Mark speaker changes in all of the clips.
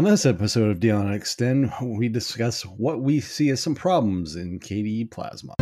Speaker 1: On this episode of DLN Extend, we discuss what we see as some problems in KDE Plasma.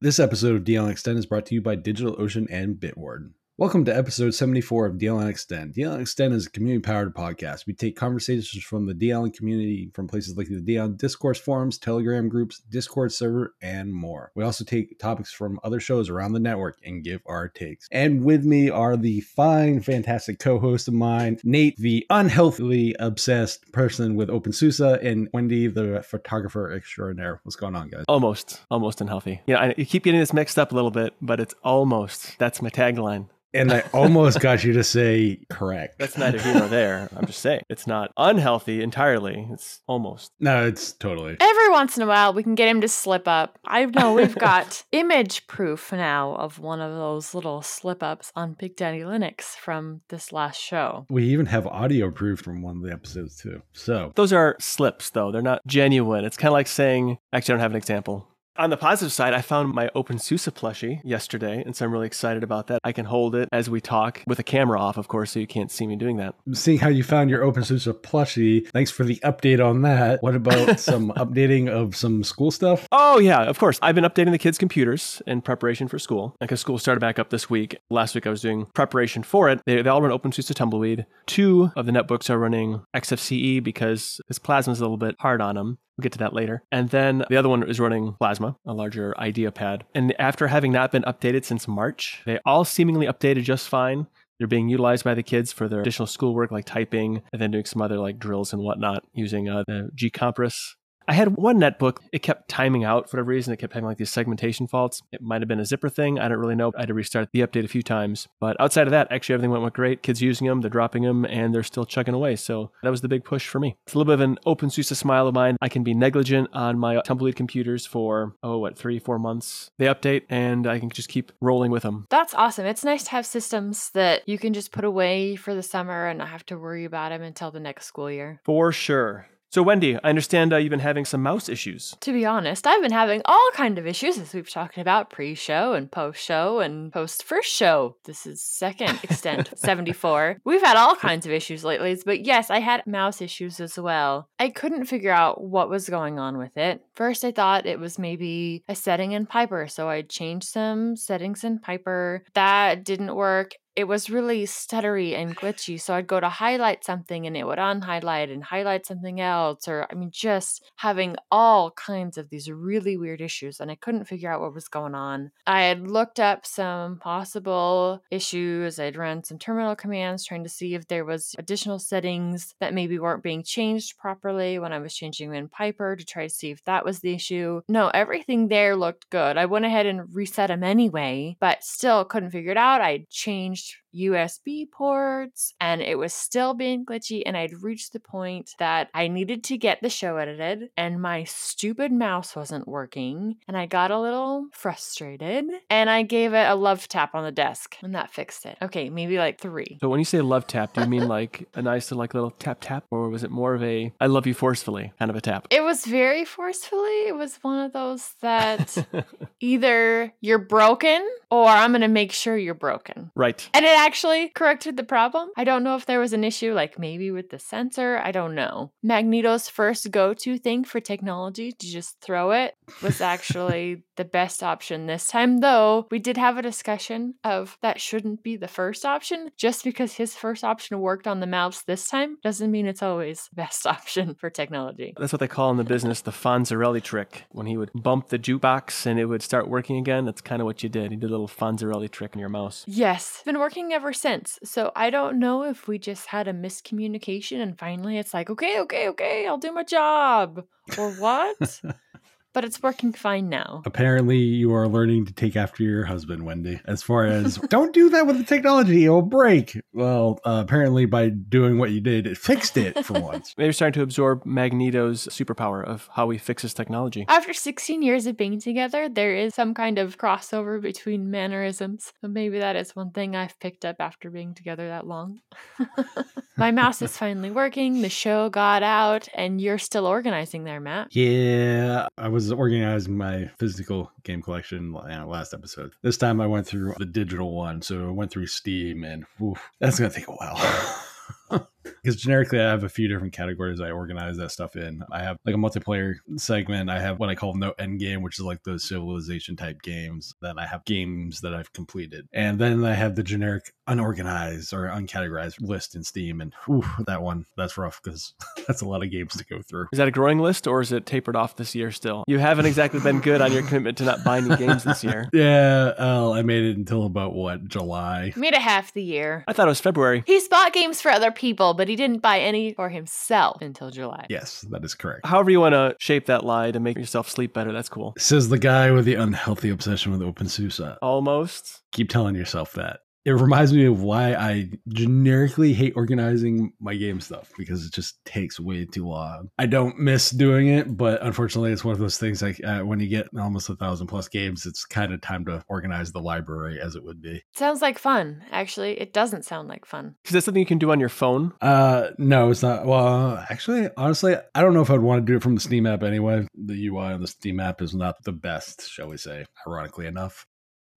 Speaker 1: This episode of DLN Extend is brought to you by DigitalOcean and Bitwarden. Welcome to episode 74 of DLN Extend. DLN Extend is a community powered podcast. We take conversations from the DLN community from places like the DLN Discourse forums, Telegram groups, Discord server, and more. We also take topics from other shows around the network and give our takes. And with me are the fine, fantastic co host of mine, Nate, the unhealthily obsessed person with OpenSUSE, and Wendy, the photographer extraordinaire. What's going on, guys?
Speaker 2: Almost, almost unhealthy. Yeah, I, you keep getting this mixed up a little bit, but it's almost. That's my tagline.
Speaker 1: And I almost got you to say correct.
Speaker 2: That's neither here nor there. I'm just saying it's not unhealthy entirely. It's almost.
Speaker 1: No, it's totally.
Speaker 3: Every once in a while, we can get him to slip up. I know we've got image proof now of one of those little slip ups on Big Daddy Linux from this last show.
Speaker 1: We even have audio proof from one of the episodes too. So
Speaker 2: Those are slips, though. They're not genuine. It's kind of like saying, actually, I don't have an example. On the positive side, I found my OpenSUSE plushie yesterday, and so I'm really excited about that. I can hold it as we talk with the camera off, of course, so you can't see me doing that.
Speaker 1: seeing how you found your OpenSUSE plushie, thanks for the update on that. What about some updating of some school stuff?
Speaker 2: Oh, yeah, of course. I've been updating the kids' computers in preparation for school because school started back up this week. Last week I was doing preparation for it. They, they all run OpenSUSE Tumbleweed. Two of the netbooks are running XFCE because this Plasma's a little bit hard on them. We'll get to that later. And then the other one is running Plasma, a larger IdeaPad. And after having not been updated since March, they all seemingly updated just fine. They're being utilized by the kids for their additional schoolwork like typing and then doing some other like drills and whatnot using uh, the GCompris I had one netbook. It kept timing out for whatever reason. It kept having like these segmentation faults. It might have been a zypper thing. I don't really know. I had to restart the update a few times. But outside of that, actually everything went, went great. Kids using them, they're dropping them, and they're still chugging away. So that was the big push for me. It's a little bit of an OpenSUSE smile of mine. I can be negligent on my Tumbleweed computers for, oh, what, three, four months. They update, and I can just keep rolling with them.
Speaker 3: That's awesome. It's nice to have systems that you can just put away for the summer and not have to worry about them until the next school year.
Speaker 2: For sure. So, Wendy, I understand uh, you've been having some mouse issues.
Speaker 3: To be honest, I've been having all kind of issues as we've talked about pre-show and post-show and post-first show. This is second Extend 74. We've had all kinds of issues lately, but yes, I had mouse issues as well. I couldn't figure out what was going on with it. First, I thought it was maybe a setting in Piper, so I changed some settings in Piper. That didn't work it was really stuttery and glitchy. So I'd go to highlight something and it would unhighlight and highlight something else. Or, I mean, just having all kinds of these really weird issues. And I couldn't figure out what was going on. I had looked up some possible issues. I'd run some terminal commands trying to see if there was additional settings that maybe weren't being changed properly when I was changing in Piper to try to see if that was the issue. No, everything there looked good. I went ahead and reset them anyway, but still couldn't figure it out. I changed much. USB ports and it was still being glitchy. And I'd reached the point that I needed to get the show edited and my stupid mouse wasn't working. And I got a little frustrated and I gave it a love tap on the desk and that fixed it. Okay, maybe like three.
Speaker 2: So, when you say love tap, do you mean like a nice like little tap tap, or was it more of a I love you forcefully kind of a tap?
Speaker 3: It was very forcefully. It was one of those that either you're broken or I'm going to make sure you're broken.
Speaker 2: right.
Speaker 3: And it actually corrected the problem. I don't know if there was an issue, like maybe with the sensor. I don't know. Magneto's first go to thing for technology to just throw it was actually the best option this time, though we did have a discussion of that shouldn't be the first option. Just because his first option worked on the mouse this time doesn't mean it's always the best option for technology.
Speaker 2: That's what they call in the business the Fonzarelli trick. When he would bump the jukebox and it would start working again, that's kind of what you did. He did a little Fonzarelli trick in your mouse.
Speaker 3: Yes, been working ever since. So I don't know if we just had a miscommunication and finally it's like, okay, okay, okay, I'll do my job. Or what? but it's working fine now.
Speaker 1: Apparently, you are learning to take after your husband, Wendy. As far as don't do that with the technology, it'll break. Well, uh, apparently, by doing what you did, it fixed it for once.
Speaker 2: Maybe starting to absorb Magneto's superpower of how he fixes technology.
Speaker 3: After 16 years of being together, there is some kind of crossover between mannerisms. So maybe that is one thing I've picked up after being together that long. My mouse is finally working. The show got out, and you're still organizing there, Matt.
Speaker 1: Yeah, I was was organizing my physical game collection uh, last episode. This time I went through the digital one. So I went through Steam and oof, that's going to take a while. because generically I have a few different categories I organize that stuff in. I have like a multiplayer segment. I have what I call no end game, which is like those civilization type games. Then I have games that I've completed, and then I have the generic unorganized or uncategorized list in Steam. And whew, that one that's rough because that's a lot of games to go through.
Speaker 2: Is that a growing list or is it tapered off this year still? You haven't exactly been good on your commitment to not buying new games this year.
Speaker 1: Yeah, well, I made it until about what July.
Speaker 3: Made it half the year.
Speaker 2: I thought it was February.
Speaker 3: He's bought games for other people, but he didn't buy any for himself until July.
Speaker 1: Yes, that is correct.
Speaker 2: However, you want to shape that lie to make yourself sleep better, that's cool.
Speaker 1: Says the guy with the unhealthy obsession with open OpenSUSE.
Speaker 2: Almost.
Speaker 1: Keep telling yourself that it reminds me of why I generically hate organizing my game stuff because it just takes way too long. I don't miss doing it, but unfortunately, it's one of those things like uh, when you get almost a thousand plus games, it's kind of time to organize the library as it would be.
Speaker 3: Sounds like fun. Actually, it doesn't sound like fun.
Speaker 2: Is that something you can do on your phone?
Speaker 1: Uh, no, it's not. Well, actually, honestly, I don't know if I'd want to do it from the Steam app anyway. The UI on the Steam app is not the best, shall we say, ironically enough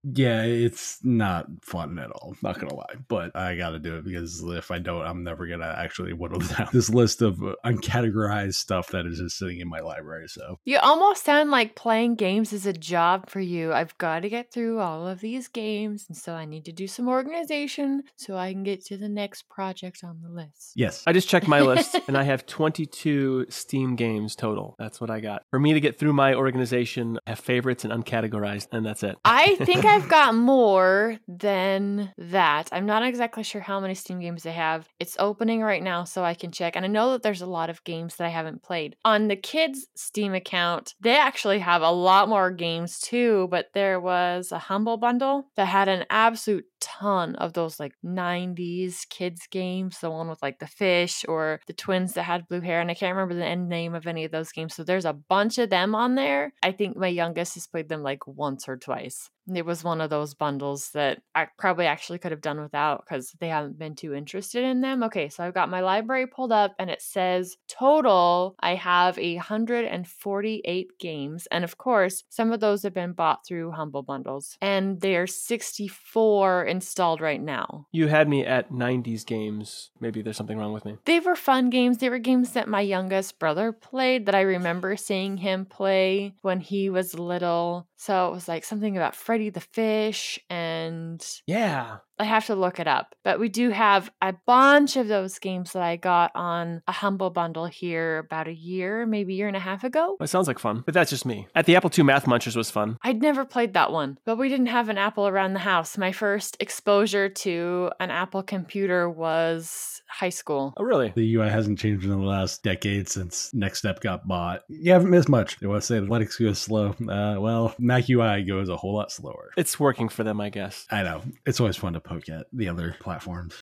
Speaker 1: yeah, it's not fun at all. Not gonna lie, but I gotta do it because if I don't, I'm never gonna actually whittle down this list of uh, uncategorized stuff that is just sitting in my library. So
Speaker 3: you almost sound like playing games is a job for you. I've got to get through all of these games, and so I need to do some organization so I can get to the next project on the list.
Speaker 1: Yes,
Speaker 2: I just checked my list, and I have 22 Steam games total. That's what I got. For me to get through my organization, I have favorites and uncategorized, and that's it.
Speaker 3: I think I I've got more than that. I'm not exactly sure how many Steam games I have. It's opening right now, so I can check. And I know that there's a lot of games that I haven't played. On the kids' Steam account, they actually have a lot more games too, but there was a Humble Bundle that had an absolute ton of those like 90s kids games, the one with like the fish or the twins that had blue hair. And I can't remember the end name of any of those games. So there's a bunch of them on there. I think my youngest has played them like once or twice. It was one of those bundles that I probably actually could have done without because they haven't been too interested in them. Okay, so I've got my library pulled up and it says total I have 148 games. And of course, some of those have been bought through Humble Bundles. And they're 64 installed right now.
Speaker 2: You had me at 90s games. Maybe there's something wrong with me.
Speaker 3: They were fun games. They were games that my youngest brother played that I remember seeing him play when he was little. So it was like something about Freddy the Fish and
Speaker 2: Yeah.
Speaker 3: I have to look it up. But we do have a bunch of those games that I got on a humble bundle here about a year, maybe a year and a half ago.
Speaker 2: It sounds like fun, but that's just me. At the Apple II Math Munchers was fun.
Speaker 3: I'd never played that one, but we didn't have an Apple around the house. My first exposure to an Apple computer was high school.
Speaker 2: Oh, really?
Speaker 1: The UI hasn't changed in the last decade since NeXTSTEP got bought. You haven't missed much. They want to say the Linux goes slow. Uh, well, Mac UI goes a whole lot slower.
Speaker 2: It's working for them, I guess.
Speaker 1: I know. It's always fun to poke at the other platforms.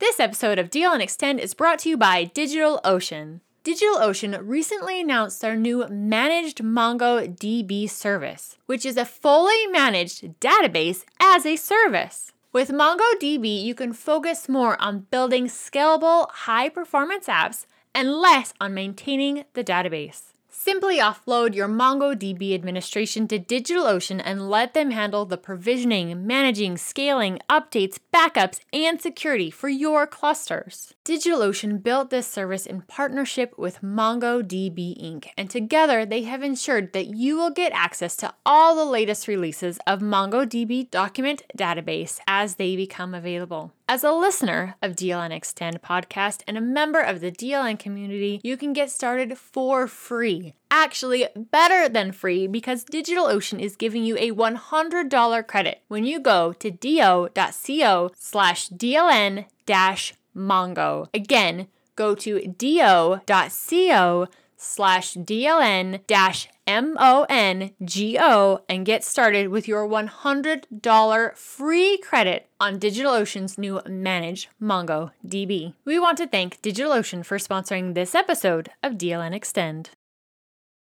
Speaker 3: This episode of DLN Extend is brought to you by DigitalOcean. DigitalOcean recently announced their new managed MongoDB service, which is a fully managed database as a service. With MongoDB, you can focus more on building scalable, high performance apps and less on maintaining the database. Simply offload your MongoDB administration to DigitalOcean and let them handle the provisioning, managing, scaling, updates, backups, and security for your clusters. DigitalOcean built this service in partnership with MongoDB Inc., and together they have ensured that you will get access to all the latest releases of MongoDB document database as they become available. As a listener of DLN Extend podcast and a member of the DLN community, you can get started for free. Actually, better than free because DigitalOcean is giving you a $100 credit when you go to do.co slash DLN dash Mongo. Again, go to do.co slash DLN dash M-O-N-G-O and get started with your $100 free credit on DigitalOcean's new Manage MongoDB. We want to thank DigitalOcean for sponsoring this episode of DLN Extend.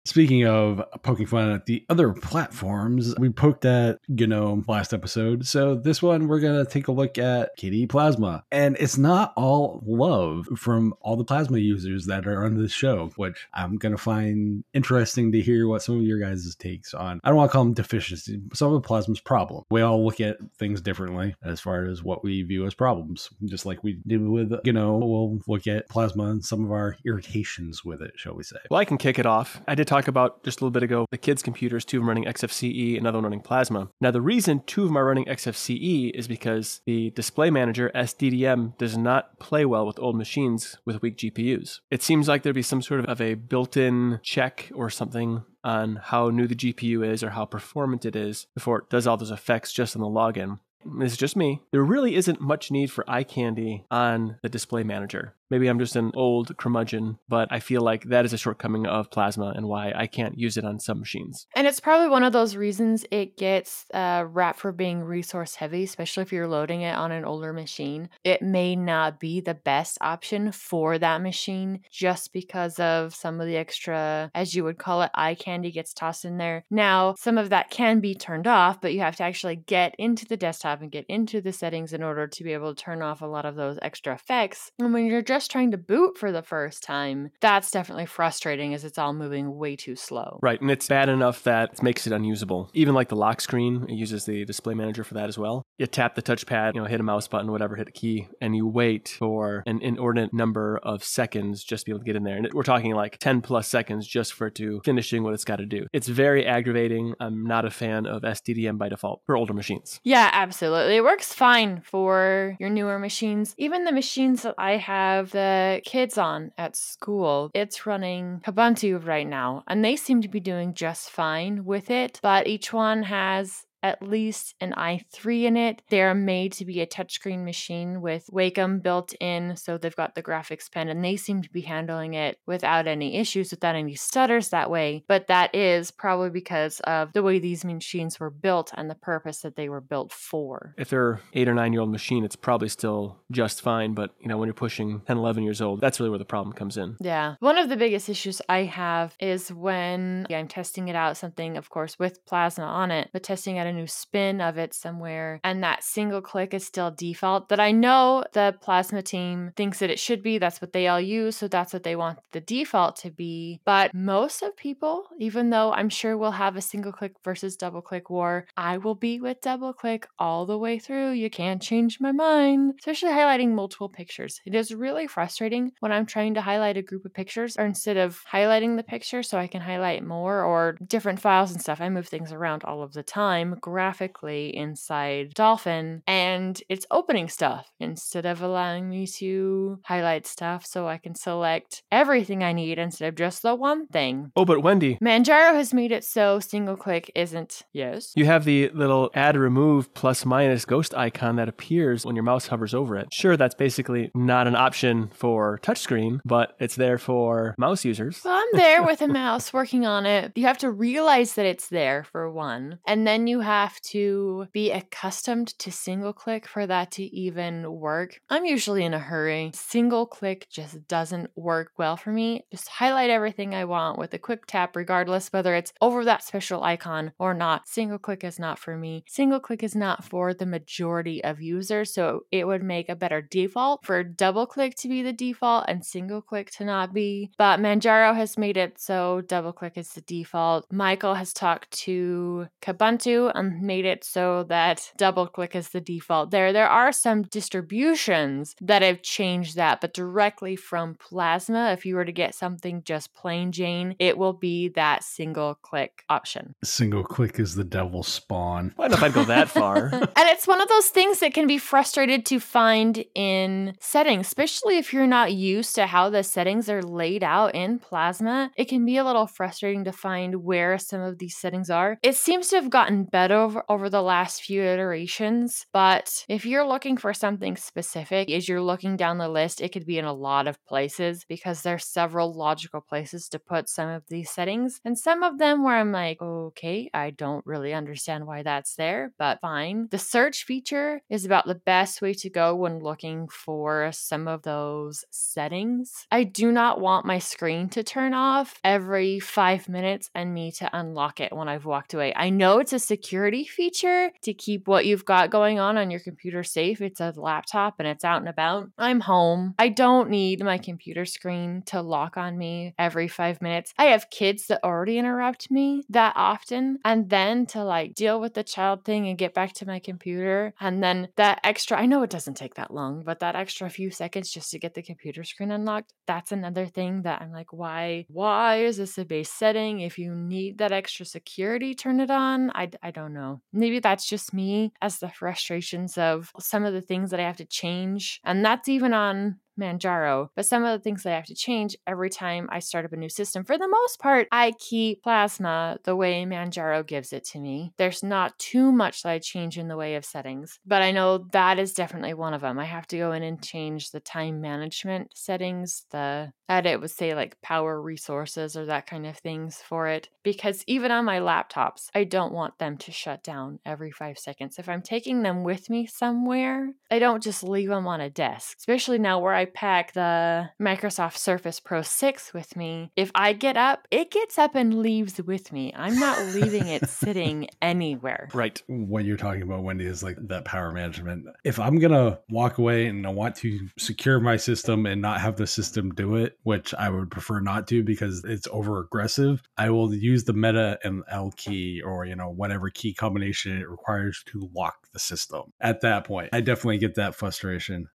Speaker 1: Speaking of poking fun at the other platforms, we poked at GNOME last episode. So this one, we're going to take a look at KDE Plasma. And it's not all love from all the Plasma users that are on this show, which I'm going to find interesting to hear what some of your guys' takes on. I don't want to call them deficiencies, Some of Plasma's problem. We all look at things differently as far as what we view as problems. Just like we did with, know, we'll look at Plasma and some of our irritations with it, shall we say.
Speaker 2: Well, I can kick it off. I did talk about just a little bit ago the kids' computers, two of them running XFCE, another one running Plasma. Now, the reason two of them are running XFCE is because the display manager, SDDM, does not play well with old machines with weak GPUs. It seems like there'd be some sort of a built in check or something on how new the GPU is or how performant it is before it does all those effects just on the login. This is just me. There really isn't much need for eye candy on the display manager. Maybe I'm just an old curmudgeon, but I feel like that is a shortcoming of Plasma and why I can't use it on some machines.
Speaker 3: And it's probably one of those reasons it gets uh, rap for being resource heavy, especially if you're loading it on an older machine. It may not be the best option for that machine just because of some of the extra, as you would call it, eye candy gets tossed in there. Now, some of that can be turned off, but you have to actually get into the desktop and get into the settings in order to be able to turn off a lot of those extra effects. And when you're just trying to boot for the first time, that's definitely frustrating as it's all moving way too slow.
Speaker 2: Right, and it's bad enough that it makes it unusable. Even like the lock screen, it uses the display manager for that as well. You tap the touchpad, you know, hit a mouse button, whatever, hit a key, and you wait for an inordinate number of seconds just to be able to get in there. And we're talking like 10 plus seconds just for it to finishing what it's got to do. It's very aggravating. I'm not a fan of SDDM by default for older machines.
Speaker 3: Yeah, absolutely. It works fine for your newer machines. Even the machines that I have the kids on at school, it's running Kubuntu right now, and they seem to be doing just fine with it. But each one has at least an i3 in it. They're made to be a touchscreen machine with Wacom built in, so they've got the graphics pen, and they seem to be handling it without any issues, without any stutters that way. But that is probably because of the way these machines were built and the purpose that they were built for.
Speaker 2: If they're eight or nine year old machine, it's probably still just fine. But you know, when you're pushing 10, 11 years old, that's really where the problem comes in.
Speaker 3: Yeah. One of the biggest issues I have is when I'm testing it out, something, of course, with plasma on it, but testing out a new spin of it somewhere, and that single click is still default. That I know the Plasma team thinks that it should be. That's what they all use, so that's what they want the default to be. But most of people, even though I'm sure we'll have a single click versus double click war, I will be with double click all the way through. You can't change my mind, especially highlighting multiple pictures. It is really frustrating when I'm trying to highlight a group of pictures, or instead of highlighting the picture so I can highlight more or different files and stuff, I move things around all of the time graphically inside Dolphin and it's opening stuff instead of allowing me to highlight stuff so I can select everything I need instead of just the one thing.
Speaker 2: Oh, but Wendy,
Speaker 3: Manjaro has made it so single click isn't. Yes.
Speaker 2: you have the little add remove plus minus ghost icon that appears when your mouse hovers over it. Sure, that's basically not an option for touchscreen, but it's there for mouse users.
Speaker 3: Well, I'm there with a mouse working on it. You have to realize that it's there for one, and then you have to be accustomed to single click for that to even work. I'm usually in a hurry. Single click just doesn't work well for me. Just highlight everything I want with a quick tap, regardless whether it's over that special icon or not. Single click is not for me. Single click is not for the majority of users, so it would make a better default for double click to be the default and single click to not be. But Manjaro has made it so double click is the default. Michael has talked to Kubuntu and made it so that double click is the default there. There are some distributions that have changed that, but directly from Plasma, if you were to get something just plain Jane, it will be that single click option.
Speaker 1: Single click is the devil spawn.
Speaker 2: I don't know if I'd go that far.
Speaker 3: and it's one of those things that can be frustrated to find in settings, especially if you're not used to how the settings are laid out in Plasma. It can be a little frustrating to find where some of these settings are. It seems to have gotten better over, the last few iterations. But if you're looking for something specific, as you're looking down the list, it could be in a lot of places because there's several logical places to put some of these settings. And some of them where I'm like, okay, I don't really understand why that's there, but fine. The search feature is about the best way to go when looking for some of those settings. I do not want my screen to turn off every five minutes and me to unlock it when I've walked away. I know it's a security feature to keep what you've got going on on your computer safe. It's a laptop and it's out and about. I'm home. I don't need my computer screen to lock on me every five minutes. I have kids that already interrupt me that often. And then to like deal with the child thing and get back to my computer. And then that extra, I know it doesn't take that long, but that extra few seconds just to get the computer screen unlocked, that's another thing that I'm like, why, why is this a base setting? If you need that extra security, turn it on. I, I don't know. Maybe that's just me as the frustrations of some of the things that I have to change. And that's even on Manjaro, but some of the things that I have to change every time I start up a new system. For the most part, I keep Plasma the way Manjaro gives it to me. There's not too much that I change in the way of settings, but I know that is definitely one of them. I have to go in and change the time management settings, the edit would say like power resources or that kind of things for it, because even on my laptops, I don't want them to shut down every five seconds. If I'm taking them with me somewhere, I don't just leave them on a desk, especially now where I pack the Microsoft Surface Pro 6 with me, if I get up, it gets up and leaves with me. I'm not leaving it sitting anywhere.
Speaker 2: Right.
Speaker 1: What you're talking about, Wendy, is like that power management. If I'm gonna walk away and I want to secure my system and not have the system do it, which I would prefer not to because it's over aggressive, I will use the meta and L key or you know whatever key combination it requires to lock the system. At that point, I definitely get that frustration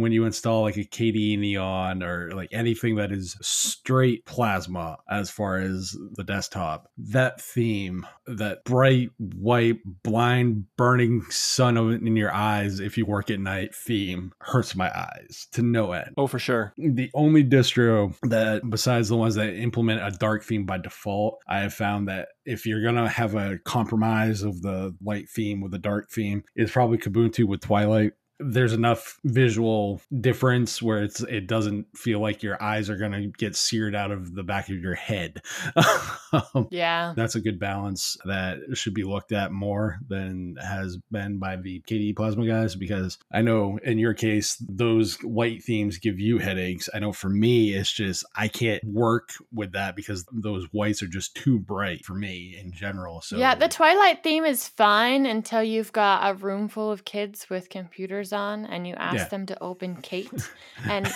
Speaker 1: when you install like a KDE Neon or like anything that is straight plasma as far as the desktop, that theme, that bright white, blind, burning sun in your eyes if you work at night theme hurts my eyes to no end.
Speaker 2: Oh, for sure.
Speaker 1: The only distro that, besides the ones that implement a dark theme by default, I have found that if you're gonna have a compromise of the light theme with the dark theme, is probably Kubuntu with Twilight there's enough visual difference where it's it doesn't feel like your eyes are going to get seared out of the back of your head.
Speaker 3: um, yeah.
Speaker 1: That's a good balance that should be looked at more than has been by the KDE Plasma guys because I know in your case those white themes give you headaches. I know for me it's just I can't work with that because those whites are just too bright for me in general. So
Speaker 3: Yeah, the Twilight theme is fine until you've got a room full of kids with computers on and you ask yeah. them to open Kate and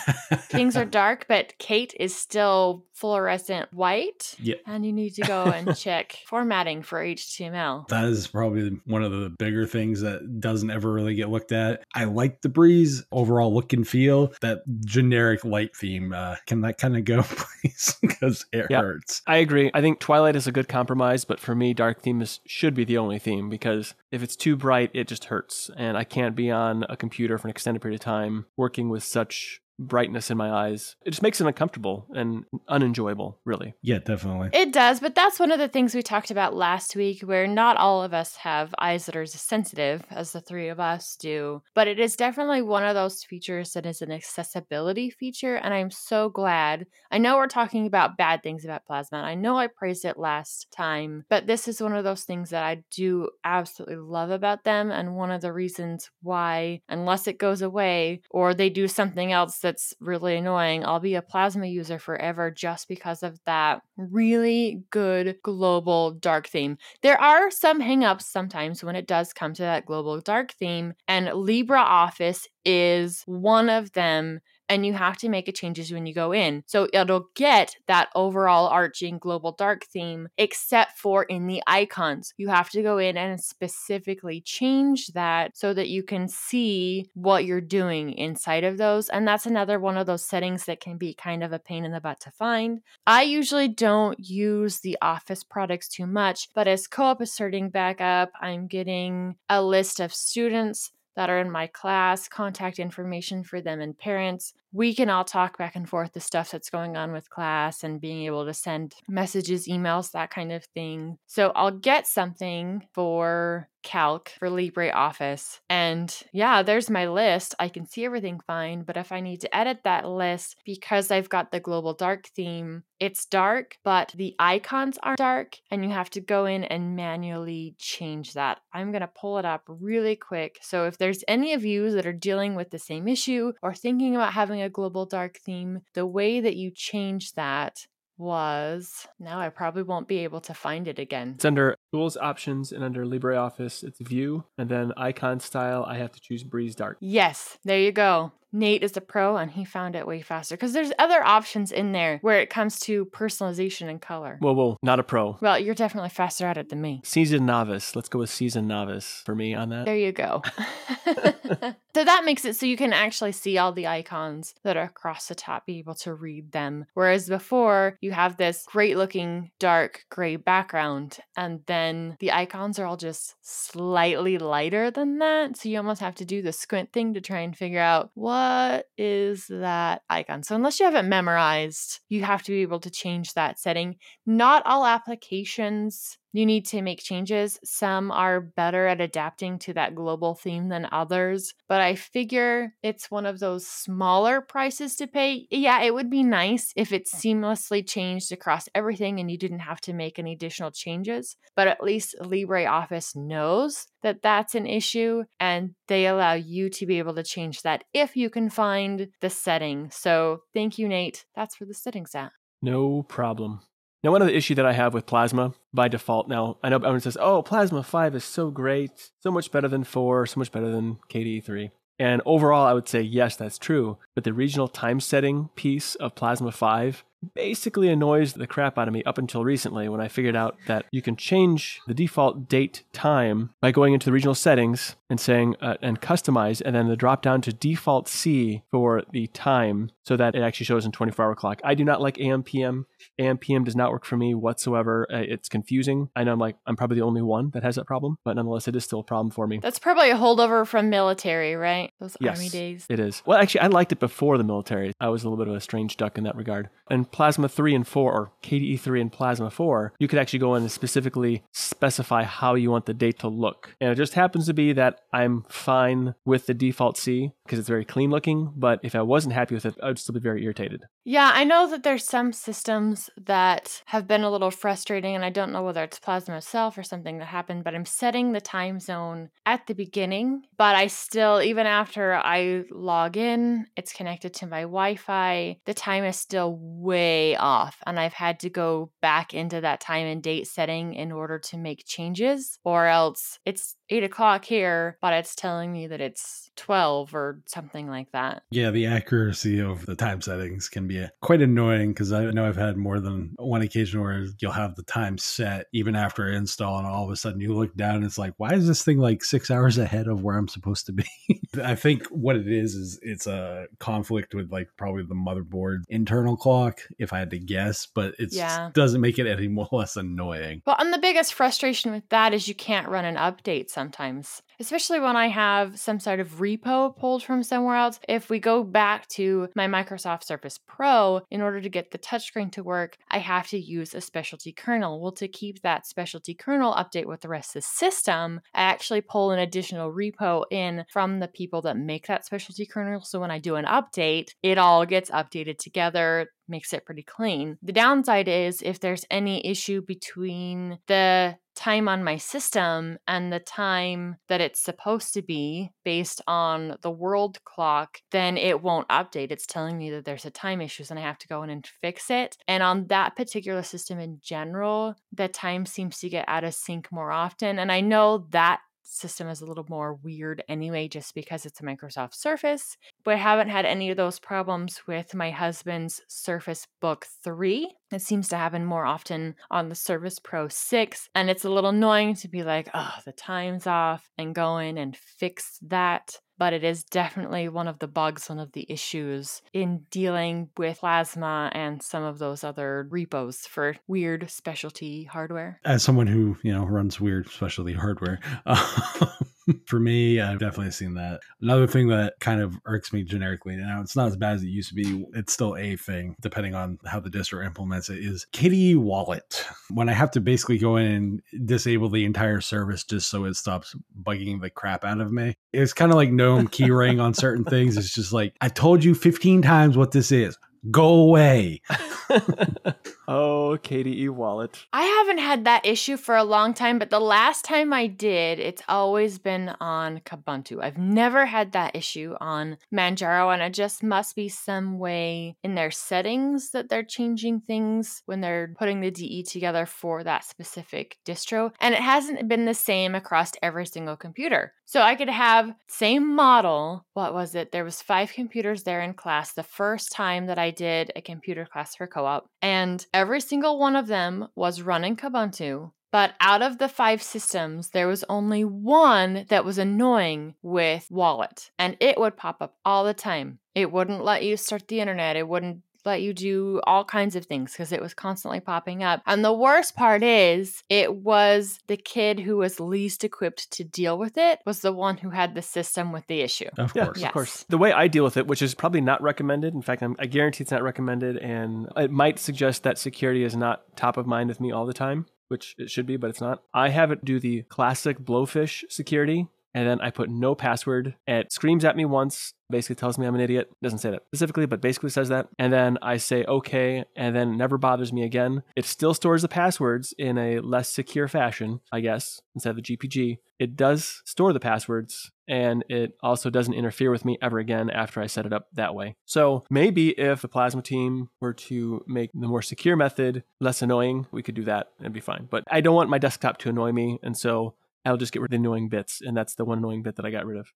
Speaker 3: things are dark, but Kate is still fluorescent white.
Speaker 1: Yeah.
Speaker 3: And you need to go and check formatting for HTML.
Speaker 1: That is probably one of the bigger things that doesn't ever really get looked at. I like the breeze overall look and feel. That generic light theme, uh, can that kind of go, please? because it yeah, hurts.
Speaker 2: I agree. I think Twilight is a good compromise, but for me, dark theme is, should be the only theme because if it's too bright, it just hurts. And I can't be on a computer for an extended period of time working with such brightness in my eyes. It just makes it uncomfortable and unenjoyable, really.
Speaker 1: Yeah, definitely.
Speaker 3: It does, but that's one of the things we talked about last week where not all of us have eyes that are as sensitive as the three of us do. But it is definitely one of those features that is an accessibility feature, and I'm so glad. I know we're talking about bad things about Plasma, and I know I praised it last time, but this is one of those things that I do absolutely love about them, and one of the reasons why, unless it goes away or they do something else that's really annoying. I'll be a Plasma user forever just because of that really good global dark theme. There are some hangups sometimes when it does come to that global dark theme, and LibreOffice is one of them and you have to make a changes when you go in. So it'll get that overall arching global dark theme, except for in the icons. You have to go in and specifically change that so that you can see what you're doing inside of those. And that's another one of those settings that can be kind of a pain in the butt to find. I usually don't use the Office products too much, but as co op is starting back up, I'm getting a list of students that are in my class, contact information for them and parents. We can all talk back and forth the stuff that's going on with class and being able to send messages, emails, that kind of thing. So I'll get something for calc for LibreOffice. And yeah, there's my list. I can see everything fine. But if I need to edit that list because I've got the global dark theme, it's dark, but the icons are dark. And you have to go in and manually change that. I'm going to pull it up really quick. So if there's any of you that are dealing with the same issue or thinking about having a global dark theme, the way that you change that was now I probably won't be able to find it again.
Speaker 2: It's under Tools Options and under LibreOffice, it's View. And then Icon Style, I have to choose Breeze Dark.
Speaker 3: Yes, there you go. Nate is a pro and he found it way faster because there's other options in there where it comes to personalization and color.
Speaker 2: Whoa, whoa, not a pro.
Speaker 3: Well, you're definitely faster at it than me.
Speaker 2: Seasoned novice. Let's go with seasoned novice for me on that.
Speaker 3: There you go. so that makes it so you can actually see all the icons that are across the top, be able to read them. Whereas before, you have this great looking dark gray background, and then the icons are all just slightly lighter than that. So you almost have to do the squint thing to try and figure out what is that icon? So, unless you have it memorized, you have to be able to change that setting. Not all applications you need to make changes. Some are better at adapting to that global theme than others, but I figure it's one of those smaller prices to pay. Yeah, it would be nice if it mm. seamlessly changed across everything and you didn't have to make any additional changes, but at least LibreOffice knows that that's an issue and they allow you to be able to change that if you can find the setting. So, thank you, Nate. That's where the settings at.
Speaker 2: No problem. Now, one of the issue that I have with Plasma by default now, I know everyone says, oh, Plasma 5 is so great, so much better than 4, so much better than KDE 3. And overall, I would say, yes, that's true. But the regional time setting piece of Plasma 5 basically annoys the crap out of me up until recently when I figured out that you can change the default date time by going into the regional settings and saying uh, and customize and then the drop down to default C for the time so that it actually shows in 24 hour clock. I do not like AM PM. AM PM does not work for me whatsoever. Uh, it's confusing. I know I'm like I'm probably the only one that has that problem, but nonetheless it is still a problem for me.
Speaker 3: That's probably a holdover from military, right? Those
Speaker 2: yes,
Speaker 3: army days.
Speaker 2: It is. Well, actually I liked it before the military. I was a little bit of a strange duck in that regard. And Plasma 3 and 4, or KDE 3 and Plasma 4, you could actually go in and specifically specify how you want the date to look. And it just happens to be that I'm fine with the default C because it's very clean looking, but if I wasn't happy with it, I would still be very irritated.
Speaker 3: Yeah, I know that there's some systems that have been a little frustrating, and I don't know whether it's Plasma itself or something that happened, but I'm setting the time zone at the beginning, but I still, even after I log in, it's connected to my Wi Fi, the time is still way off. And I've had to go back into that time and date setting in order to make changes, or else it's eight o'clock here, but it's telling me that it's 12 or something like that.
Speaker 1: Yeah, the accuracy of the time settings can be uh, quite annoying because I know I've had more than one occasion where you'll have the time set even after install, and all of a sudden you look down and it's like, why is this thing like six hours ahead of where I'm supposed to be? I think what it is is it's a conflict with like probably the motherboard internal clock, if I had to guess, but it yeah. doesn't make it any more less annoying.
Speaker 3: Well, and the biggest frustration with that is you can't run an update sometimes, especially when I have some sort of repo pulled from somewhere else. If we go back to my Microsoft Surface Pro, in order to get the touchscreen to work, I have to use a specialty kernel. Well, to keep that specialty kernel update with the rest of the system, I actually pull an additional repo in from the people that make that specialty kernel. So when I do an update, it all gets updated together makes it pretty clean. The downside is if there's any issue between the time on my system and the time that it's supposed to be based on the world clock, then it won't update. It's telling me that there's a time issue and I have to go in and fix it. And on that particular system in general, the time seems to get out of sync more often. And I know that system is a little more weird anyway, just because it's a Microsoft Surface. But I haven't had any of those problems with my husband's Surface Book 3. It seems to happen more often on the Surface Pro 6. And it's a little annoying to be like, oh, the time's off and go in and fix that but it is definitely one of the bugs, one of the issues in dealing with plasma and some of those other repos for weird specialty hardware.
Speaker 1: As someone who, you know, runs weird specialty hardware, um, For me, I've definitely seen that. Another thing that kind of irks me generically, now it's not as bad as it used to be, it's still a thing, depending on how the distro implements it, is KDE Wallet. When I have to basically go in and disable the entire service just so it stops bugging the crap out of me. It's kind of like GNOME keyring on certain things. It's just like, I told you 15 times what this is. Go away.
Speaker 2: oh, KDE Wallet.
Speaker 3: I haven't had that issue for a long time, but the last time I did, it's always been on Kubuntu. I've never had that issue on Manjaro, and it just must be some way in their settings that they're changing things when they're putting the DE together for that specific distro. And it hasn't been the same across every single computer. So I could have same model. What was it? There was five computers there in class the first time that I did a computer class for co-op, and every single one of them was running Kubuntu. But out of the five systems, there was only one that was annoying with Wallet, and it would pop up all the time. It wouldn't let you start the internet. It wouldn't let you do all kinds of things because it was constantly popping up. And the worst part is, it was the kid who was least equipped to deal with it was the one who had the system with the issue.
Speaker 1: Of
Speaker 2: Yeah,
Speaker 1: course.
Speaker 3: Yes.
Speaker 2: of course. The way I deal with it, which is probably not recommended, in fact, I'm, I guarantee it's not recommended, and it might suggest that security is not top of mind with me all the time, which it should be, but it's not. I have it do the classic blowfish security, and then I put no password. It screams at me once, basically tells me I'm an idiot. Doesn't say that specifically, but basically says that. And then I say okay, and then never bothers me again. It still stores the passwords in a less secure fashion, I guess, instead of the GPG. It does store the passwords, and it also doesn't interfere with me ever again after I set it up that way. So maybe if the Plasma team were to make the more secure method less annoying, we could do that and be fine. But I don't want my desktop to annoy me, and so I'll just get rid of the annoying bits, and that's the one annoying bit that I got rid of.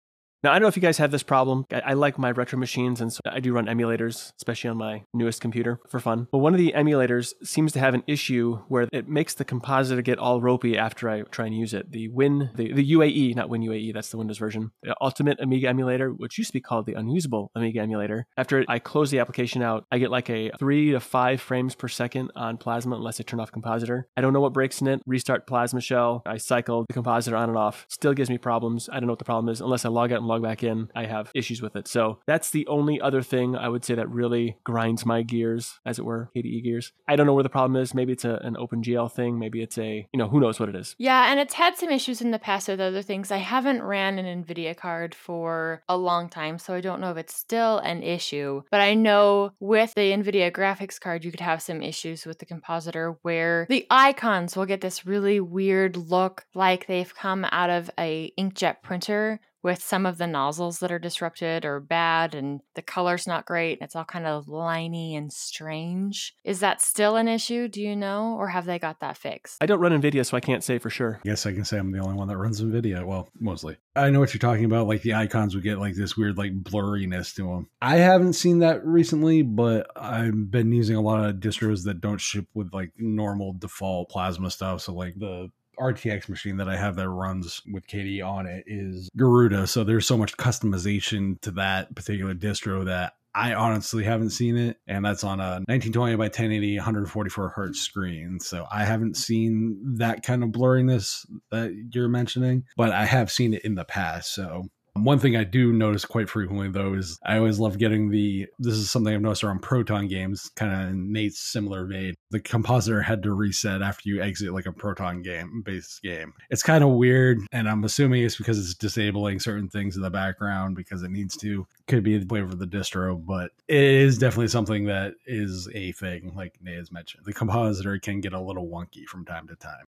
Speaker 2: Now, I don't know if you guys have this problem. I, I like my retro machines, and so I do run emulators, especially on my newest computer for fun. But one of the emulators seems to have an issue where it makes the compositor get all ropey after I try and use it. The Win, the, the UAE, not Win UAE, that's the Windows version. The Ultimate Amiga emulator, which used to be called the Unusable Amiga emulator. After I close the application out, I get like a three to five frames per second on Plasma unless I turn off compositor. I don't know what breaks in it. Restart Plasma Shell. I cycle the compositor on and off. Still gives me problems. I don't know what the problem is. Unless I log out and log back in, I have issues with it. So that's the only other thing I would say that really grinds my gears, as it were, KDE gears. I don't know where the problem is. Maybe it's a, an OpenGL thing. Maybe it's a, you know, who knows what it is.
Speaker 3: Yeah, and it's had some issues in the past with other things. I haven't ran an NVIDIA card for a long time, so I don't know if it's still an issue. But I know with the NVIDIA graphics card, you could have some issues with the compositor where the icons will get this really weird look like they've come out of a inkjet printer with some of the nozzles that are disrupted or bad and the color's not great and it's all kind of liney and strange. Is that still an issue, do you know, or have they got that fixed?
Speaker 2: I don't run NVIDIA, so I can't say for sure.
Speaker 1: I guess I can say I'm the only one that runs NVIDIA. Well, mostly. I know what you're talking about. Like the icons would get like this weird like blurriness to them. I haven't seen that recently, but I've been using a lot of distros that don't ship with like normal default plasma stuff. So like the RTX machine that I have that runs with KDE on it is Garuda. So there's so much customization to that particular distro that I honestly haven't seen it, and that's on a 1920 by 1080, 144 hertz screen. So I haven't seen that kind of blurriness that you're mentioning, but I have seen it in the past. So one thing I do notice quite frequently, though, is I always love getting the. This is something I've noticed around Proton games, kind of in Nate's similar vein. The compositor had to reset after you exit like a Proton game based game. It's kind of weird, and I'm assuming it's because it's disabling certain things in the background because it needs to. Could be the flavor of the distro, but it is definitely something that is a thing, like Nate has mentioned. The compositor can get a little wonky from time to time.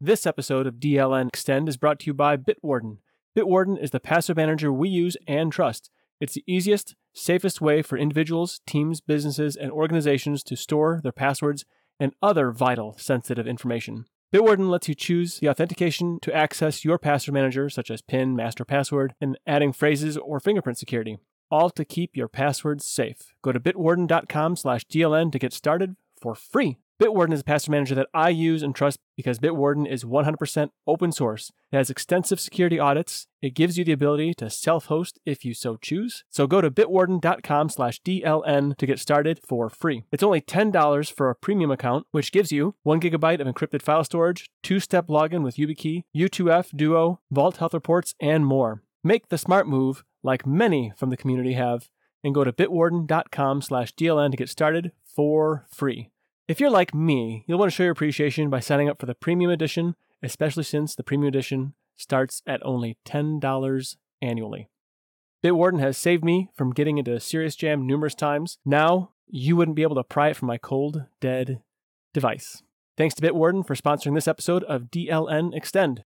Speaker 2: This episode of DLN Extend is brought to you by Bitwarden. Bitwarden is the password manager we use and trust. It's the easiest, safest way for individuals, teams, businesses, and organizations to store their passwords and other vital, sensitive information. Bitwarden lets you choose the authentication to access your password manager, such as PIN, master password, and adding phrases or fingerprint security, all to keep your passwords safe. Go to bitwarden.com slash DLN to get started for free. Bitwarden is a password manager that I use and trust because Bitwarden is 100% open source. It has extensive security audits. It gives you the ability to self-host if you so choose. So go to bitwarden.com slash DLN to get started for free. It's only $10 for a premium account, which gives you one gigabyte of encrypted file storage, two-step login with YubiKey, U2F, Duo, Vault Health Reports, and more. Make the smart move like many from the community have and go to bitwarden.com slash DLN to get started for free. If you're like me, you'll want to show your appreciation by signing up for the premium edition, especially since the premium edition starts at only $10 annually. Bitwarden has saved me from getting into a serious jam numerous times. Now, you wouldn't be able to pry it from my cold, dead device. Thanks to Bitwarden for sponsoring this episode of DLN Extend.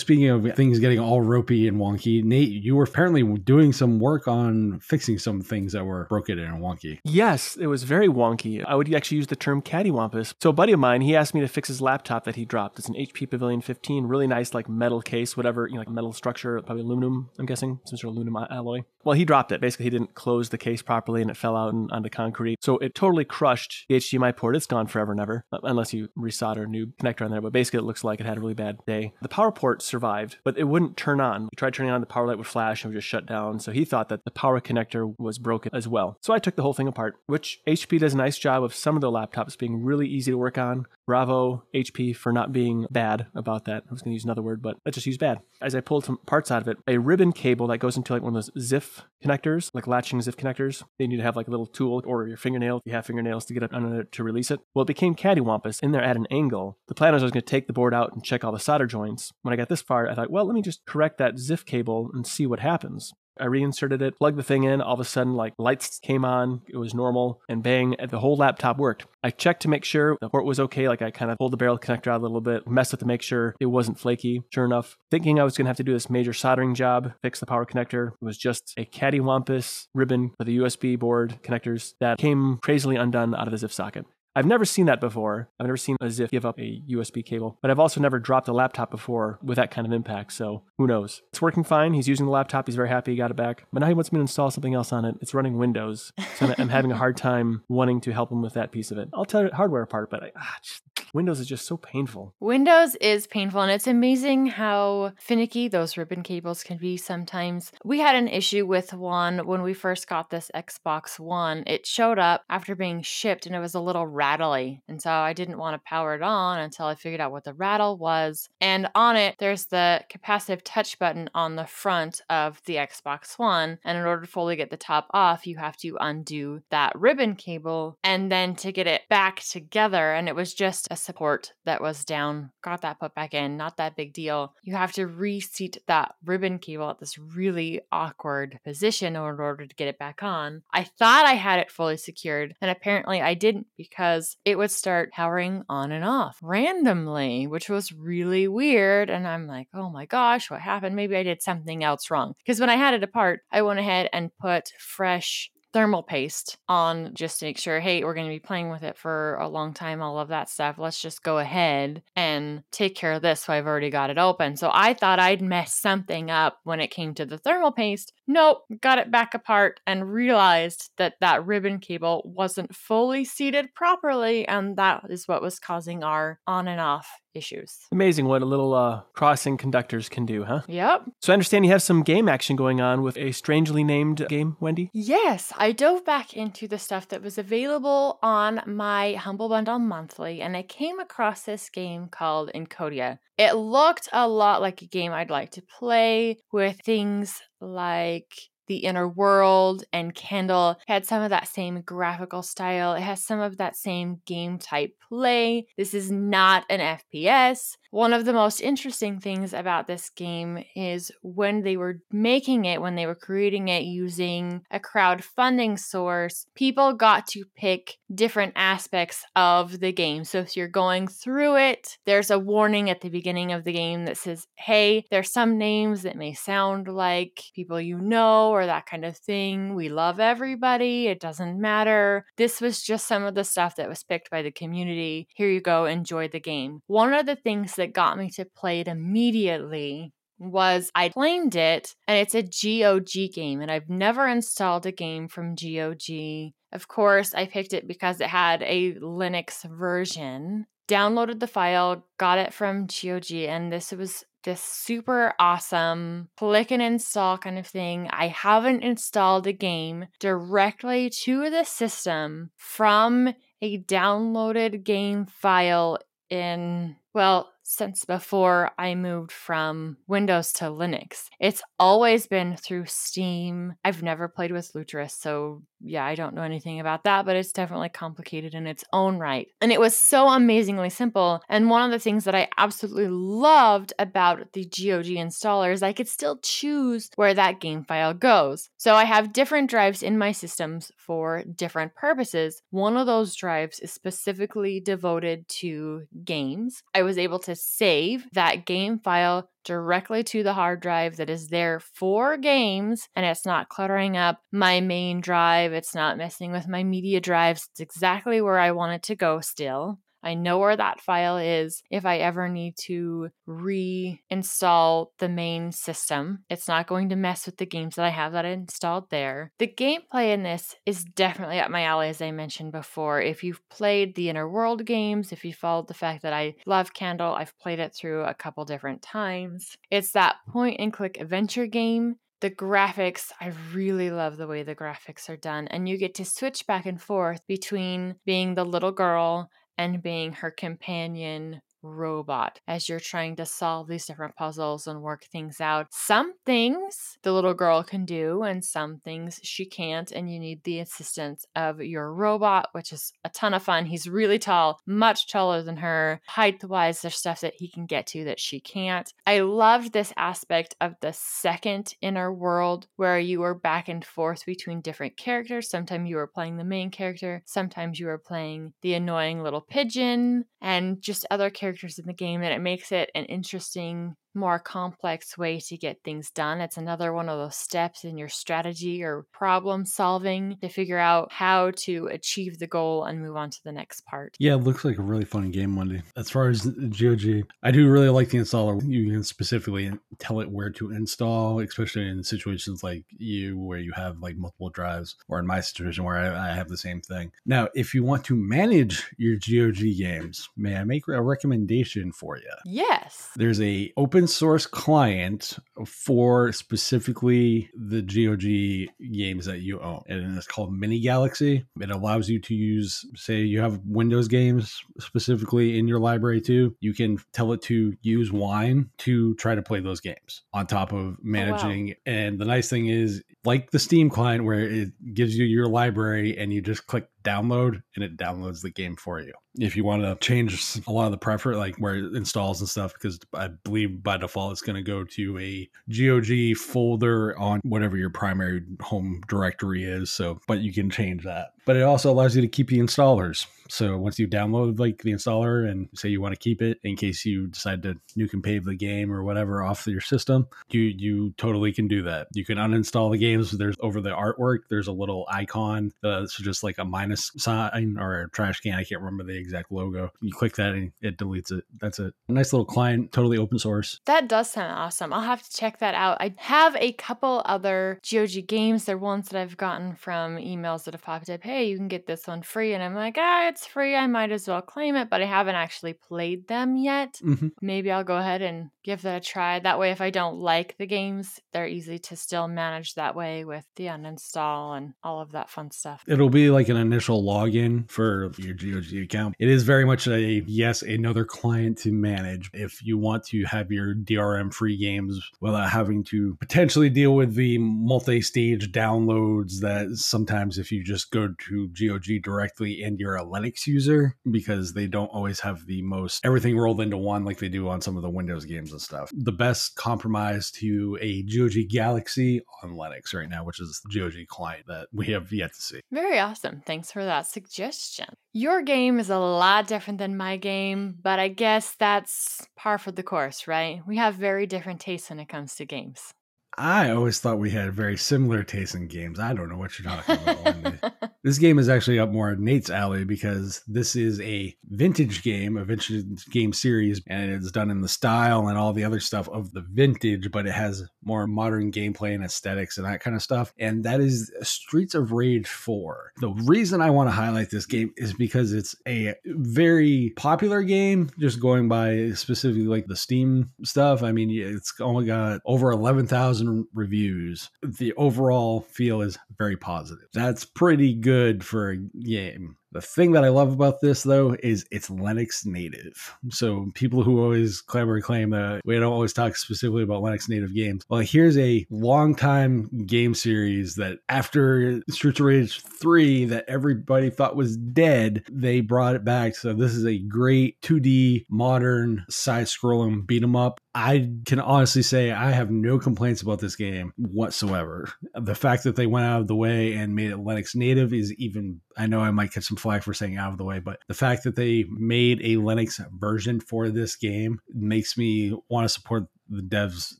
Speaker 1: Speaking of things getting all ropey and wonky, Nate, you were apparently doing some work on fixing some things that were broken and wonky.
Speaker 2: Yes, it was very wonky. I would actually use the term cattywampus. So a buddy of mine, he asked me to fix his laptop that he dropped. It's an HP Pavilion 15, really nice like metal case, whatever, you know, like metal structure, probably aluminum, I'm guessing, some sort of aluminum alloy. Well, he dropped it. Basically, he didn't close the case properly and it fell out onto concrete. So it totally crushed the HDMI port. It's gone forever and ever, uh, unless you resolder a new connector on there. But basically, it looks like it had a really bad day. The power port survived, but it wouldn't turn on. We tried turning on, the power light would flash and would just shut down. So he thought that the power connector was broken as well. So I took the whole thing apart, which HP does a nice job of some of the laptops being really easy to work on. Bravo HP for not being bad about that. I was going to use another word, but let's just use bad. As I pulled some parts out of it, a ribbon cable that goes into like one of those ZIF connectors, like latching ZIF connectors. They need to have like a little tool or your fingernail if you have fingernails to get it under to release it. Well, it became cattywampus in there at an angle. The plan was I was going to take the board out and check all the solder joints. When I got this far, I thought, well, let me just correct that ZIF cable and see what happens. I reinserted it, plugged the thing in. All of a sudden, like lights came on. It was normal, and bang, the whole laptop worked. I checked to make sure the port was okay. Like I kind of pulled the barrel connector out a little bit, messed with to make sure it wasn't flaky. Sure enough, thinking I was going to have to do this major soldering job, fix the power connector, it was just a cattywampus ribbon for the USB board connectors that came crazily undone out of the ZIF socket. I've never seen that before. I've never seen a ZIF give up a USB cable, but I've also never dropped a laptop before with that kind of impact. So who knows? It's working fine. He's using the laptop. He's very happy he got it back. But now he wants me to install something else on it. It's running Windows. So I'm having a hard time wanting to help him with that piece of it. I'll tell it hardware apart, but I, ah, just, Windows is just so painful.
Speaker 3: Windows is painful, and it's amazing how finicky those ribbon cables can be sometimes. We had an issue with one when we first got this Xbox One. It showed up after being shipped, and it was a little rattly. And so I didn't want to power it on until I figured out what the rattle was. And on it, there's the capacitive touch button on the front of the Xbox One. And in order to fully get the top off, you have to undo that ribbon cable and then to get it back together. And it was just a support that was down, got that put back in, not that big deal. You have to reseat that ribbon cable at this really awkward position in order to get it back on. I thought I had it fully secured, and apparently I didn't because it would start powering on and off randomly, which was really weird. And I'm like, oh my gosh, what happened? Maybe I did something else wrong. Because when I had it apart, I went ahead and put fresh thermal paste on just to make sure, hey, we're going to be playing with it for a long time, all of that stuff. Let's just go ahead and take care of this. So I've already got it open. So I thought I'd mess something up when it came to the thermal paste. Nope, got it back apart and realized that that ribbon cable wasn't fully seated properly. And that is what was causing our on and off issues.
Speaker 2: Amazing what a little uh, crossing conductors can do, huh?
Speaker 3: Yep.
Speaker 2: So I understand you have some game action going on with a strangely named game, Wendy?
Speaker 3: Yes, I dove back into the stuff that was available on my Humble Bundle monthly and I came across this game called Encodya. It looked a lot like a game I'd like to play with things like the inner world and Candle had some of that same graphical style. It has some of that same game type play. This is not an FPS. One of the most interesting things about this game is when they were making it, when they were creating it using a crowdfunding source, people got to pick different aspects of the game. So if you're going through it, there's a warning at the beginning of the game that says, hey, there's some names that may sound like people you know or that kind of thing. We love everybody. It doesn't matter. This was just some of the stuff that was picked by the community. Here you go, enjoy the game. One of the things that got me to play it immediately was I claimed it and it's a GOG game and I've never installed a game from GOG Of course, I picked it because it had a Linux version. Downloaded the file, got it from GOG, and this was this super awesome click and install kind of thing. I haven't installed a game directly to the system from a downloaded game file in, well, since before I moved from Windows to Linux. It's always been through Steam. I've never played with Lutris, so yeah, I don't know anything about that, but it's definitely complicated in its own right. And it was so amazingly simple. And one of the things that I absolutely loved about the GOG installer is I could still choose where that game file goes. So I have different drives in my systems for different purposes. One of those drives is specifically devoted to games. I was able to save that game file directly to the hard drive that is there for games and it's not cluttering up my main drive. It's not messing with my media drives. It's exactly where I want it to go still. I know where that file is if I ever need to reinstall the main system. It's not going to mess with the games that I have that I installed there. The gameplay in this is definitely up my alley, as I mentioned before. If you've played the Inner World games, if you followed the fact that I love Candle, I've played it through a couple different times. It's that point and click adventure game the graphics, I really love the way the graphics are done. And you get to switch back and forth between being the little girl and being her companion robot as you're trying to solve these different puzzles and work things out. Some things the little girl can do, and some things she can't, and you need the assistance of your robot, which is a ton of fun. He's really tall, much taller than her. Height wise, there's stuff that he can get to that she can't. I loved this aspect of the second inner world where you were back and forth between different characters. Sometimes you were playing the main character, sometimes you were playing the annoying little pigeon, and just other characters characters in the game that it makes it an interesting more complex way to get things done. It's another one of those steps in your strategy or problem solving to figure out how to achieve the goal and move on to the next part.
Speaker 1: Yeah, it looks like a really fun game, Wendy. As far as GOG, I do really like the installer. You can specifically tell it where to install, especially in situations like you where you have like multiple drives, or in my situation where I, I have the same thing. Now, if you want to manage your GOG games, may I make a recommendation for you?
Speaker 3: Yes.
Speaker 1: There's a open open source client for specifically the GOG games that you own. And it's called Minigalaxy. It allows you to use, say, you have Windows games specifically in your library too. You can tell it to use Wine to try to play those games on top of managing. Oh, wow. And the nice thing is, like the Steam client, where it gives you your library and you just click download and it downloads the game for you. If you want to change a lot of the prefer, like where it installs and stuff, because I believe by default it's going to go to a GOG folder on whatever your primary home directory is. So, but you can change that. But it also allows you to keep the installers. So once you download like the installer and say you want to keep it in case you decide to nuke and pave the game or whatever off your system, you you totally can do that. You can uninstall the games. There's over the artwork. There's a little icon. Uh, it's just like a minus sign or a trash can. I can't remember the exact logo. You click that and it deletes it. That's it. A nice little client, totally open source.
Speaker 3: That does sound awesome. I'll have to check that out. I have a couple other GOG games. They're ones that I've gotten from emails that have popped up. Hey, you can get this one free, and I'm like, ah, it's it's free, I might as well claim it, but I haven't actually played them yet. Mm-hmm. Maybe I'll go ahead and give that a try. That way, if I don't like the games, they're easy to still manage that way with the uninstall and all of that fun stuff.
Speaker 1: It'll be like an initial login for your GOG account. It is very much a yes, another client to manage if you want to have your DRM free games without having to potentially deal with the multi stage downloads that sometimes if you just go to GOG directly and you're a Linux Linux user because they don't always have the most everything rolled into one like they do on some of the Windows games and stuff. The best compromise to a GOG Galaxy on Linux right now, which is the GOG client that we have yet to see.
Speaker 3: Very awesome. Thanks for that suggestion. Your game is a lot different than my game, but I guess that's par for the course, right? We have very different tastes when it comes to games.
Speaker 1: I always thought we had very similar tastes in games. I don't know what you're talking about. This game is actually up more Nate's alley because this is a vintage game, a vintage game series, and it's done in the style and all the other stuff of the vintage, but it has more modern gameplay and aesthetics and that kind of stuff. And that is Streets of Rage 4. The reason I want to highlight this game is because it's a very popular game, just going by specifically like the Steam stuff. I mean, it's only got over 11,000 reviews. The overall feel is very positive. That's pretty good for a game. The thing that I love about this though is it's Linux native. So people who always clamor and claim that we don't always talk specifically about Linux native games. Well, here's a long time game series that after Streets of Rage 3 that everybody thought was dead, they brought it back. So this is a great 2D modern side scrolling beat 'em up. I can honestly say I have no complaints about this game whatsoever. The fact that they went out of the way and made it Linux native is even I know I might get some flack for saying out of the way, but the fact that they made a Linux version for this game makes me want to support the devs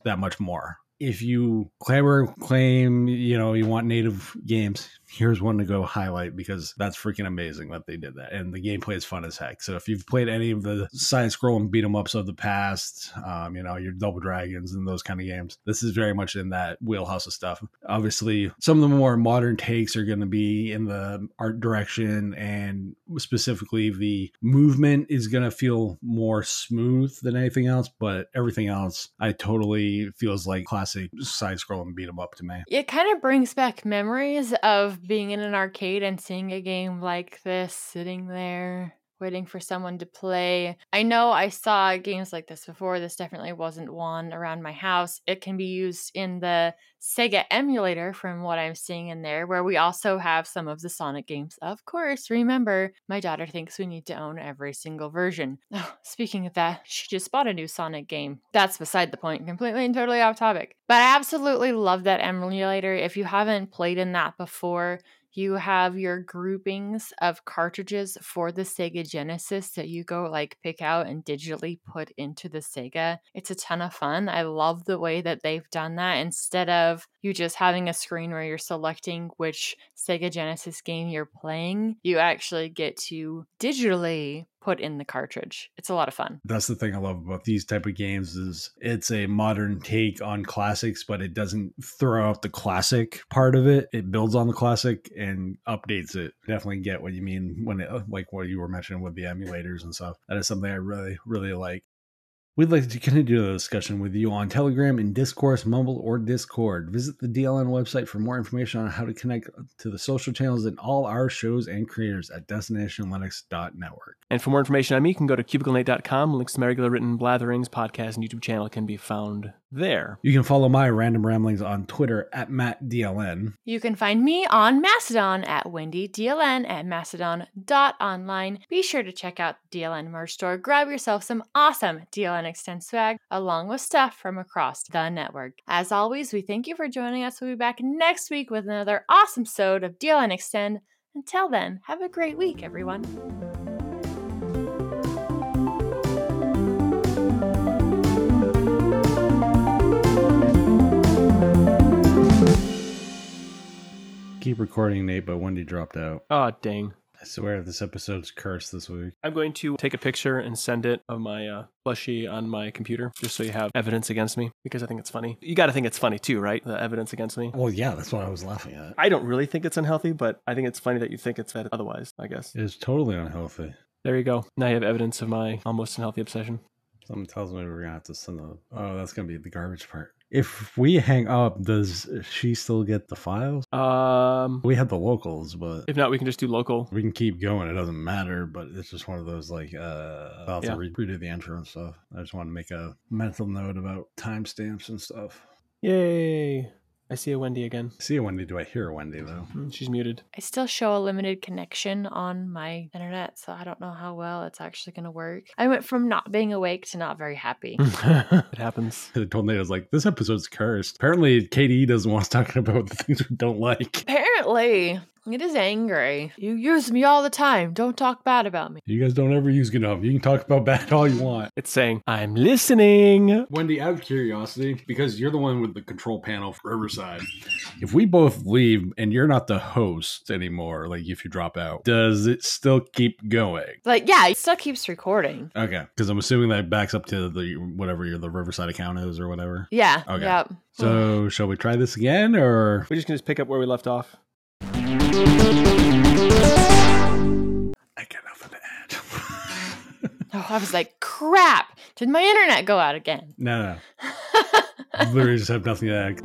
Speaker 1: that much more. If you clamor claim, you know, you want native games, here's one to go highlight because that's freaking amazing that they did that. And the gameplay is fun as heck. So if you've played any of the side scrolling beat 'em ups of the past, um, you know, your Double Dragons and those kind of games, this is very much in that wheelhouse of stuff. Obviously, some of the more modern takes are going to be in the art direction and specifically the movement is going to feel more smooth than anything else, but everything else I totally feels like classic side scrolling beat 'em up to me.
Speaker 3: It kind of brings back memories of being in an arcade and seeing a game like this sitting there waiting for someone to play. I know I saw games like this before. This definitely wasn't one around my house. It can be used in the Sega emulator from what I'm seeing in there, where we also have some of the Sonic games. Of course, remember, my daughter thinks we need to own every single version. Oh, speaking of that, she just bought a new Sonic game. That's beside the point, completely and totally off topic. But I absolutely love that emulator. If you haven't played in that before, you have your groupings of cartridges for the Sega Genesis that you go like pick out and digitally put into the Sega. It's a ton of fun. I love the way that they've done that instead of you just having a screen where you're selecting which Sega Genesis game you're playing. You actually get to digitally put in the cartridge. It's a lot of fun.
Speaker 1: That's the thing I love about these type of games is it's a modern take on classics, but it doesn't throw out the classic part of it. It builds on the classic and updates it. Definitely get what you mean when it like what you were mentioning with the emulators and stuff. That is something I really really like. We'd like to continue the discussion with you on Telegram in Discourse, Mumble, or Discord. Visit the DLN website for more information on how to connect to the social channels and all our shows and creators at destinationlinux.network.
Speaker 2: And for more information on me, you can go to cubiclenate.com. Links to my regular written blatherings, podcast, and YouTube channel can be found there.
Speaker 1: You can follow my random ramblings on Twitter at MattDLN.
Speaker 3: You can find me on Mastodon at WendyDLN at mastodon.online. Be sure to check out the DLN merch store. Grab yourself some awesome DLN Extend swag along with stuff from across the network. As always, we thank you for joining us. We'll be back next week with another awesome sode of DLN Extend. Until then, have a great week, everyone.
Speaker 1: Keep recording, Nate, but Wendy dropped out.
Speaker 2: Oh, dang.
Speaker 1: I swear this episode's cursed this week.
Speaker 2: I'm going to take a picture and send it of my uh, plushie on my computer just so you have evidence against me because I think it's funny. You got to think it's funny too, right? The evidence against me.
Speaker 1: Well, yeah, that's what I was laughing at.
Speaker 2: I don't really think it's unhealthy, but I think it's funny that you think it's otherwise, I guess.
Speaker 1: It is totally unhealthy.
Speaker 2: There you go. Now you have evidence of my almost unhealthy obsession.
Speaker 1: Something tells me we're gonna have to send the. Oh, that's gonna be the garbage part. If we hang up, does she still get the files?
Speaker 2: Um,
Speaker 1: We had the locals, but
Speaker 2: if not, we can just do local.
Speaker 1: we can keep going. It doesn't matter, but it's just one of those like uh I'll have
Speaker 2: Yeah.
Speaker 1: to re- redo the intro and stuff. I just want to make a mental note about timestamps and stuff.
Speaker 2: Yay! I see a Wendy again.
Speaker 1: I See a Wendy. Do I hear a Wendy though?
Speaker 2: Hmm, She's muted.
Speaker 3: I still show a limited connection on my internet, so I don't know how well it's actually going to work. I went from not being awake to not very happy.
Speaker 2: it happens.
Speaker 1: I told Nate I was like, this episode's cursed. Apparently, KDE doesn't want us talking about the things we don't like.
Speaker 3: Apparently, It is angry. You use me all the time. Don't talk bad about me.
Speaker 1: You guys don't ever use enough. You can talk about bad all you want.
Speaker 2: It's saying, I'm listening.
Speaker 1: Wendy, out of curiosity, because you're the one with the control panel for Riverside, if we both leave and you're not the host anymore, like if you drop out, does it still keep going?
Speaker 3: Like, yeah, it still keeps recording.
Speaker 1: Okay, because I'm assuming that backs up to the whatever your the Riverside account is or whatever.
Speaker 3: Yeah.
Speaker 1: Okay.
Speaker 3: Yep.
Speaker 1: So, shall we try this again, or
Speaker 2: We're just going to pick up where we left off.
Speaker 1: I got nothing to add.
Speaker 3: Oh, I was like, crap. Did my internet go out again?
Speaker 1: no, no, I literally just have nothing to add.